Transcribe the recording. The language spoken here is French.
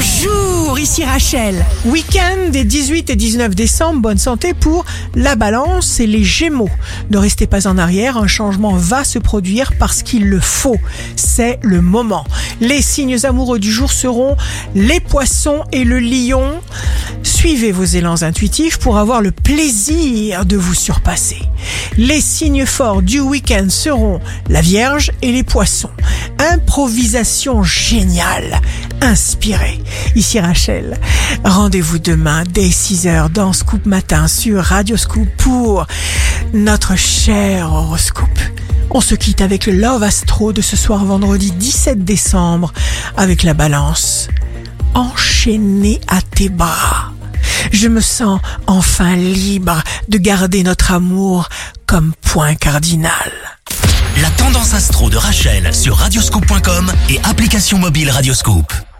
Bonjour, ici Rachel. Week-end des 18 et 19 décembre, bonne santé pour la balance et les gémeaux. Ne restez pas en arrière, un changement va se produire parce qu'il le faut. C'est le moment. Les signes amoureux du jour seront les poissons et le lion. Suivez vos élans intuitifs pour avoir le plaisir de vous surpasser. Les signes forts du week-end seront la Vierge et les poissons. Improvisation géniale, inspirée. Ici Rachel. Rendez-vous demain dès 6h dans Scoop Matin sur Radio Scoop pour notre cher horoscope. On se quitte avec le Love Astro de ce soir vendredi 17 décembre avec la balance. Enchaîné à tes bras. Je me sens enfin libre de garder notre amour comme point cardinal. La tendance astro de Rachel sur radioscope.com et application mobile Radioscope.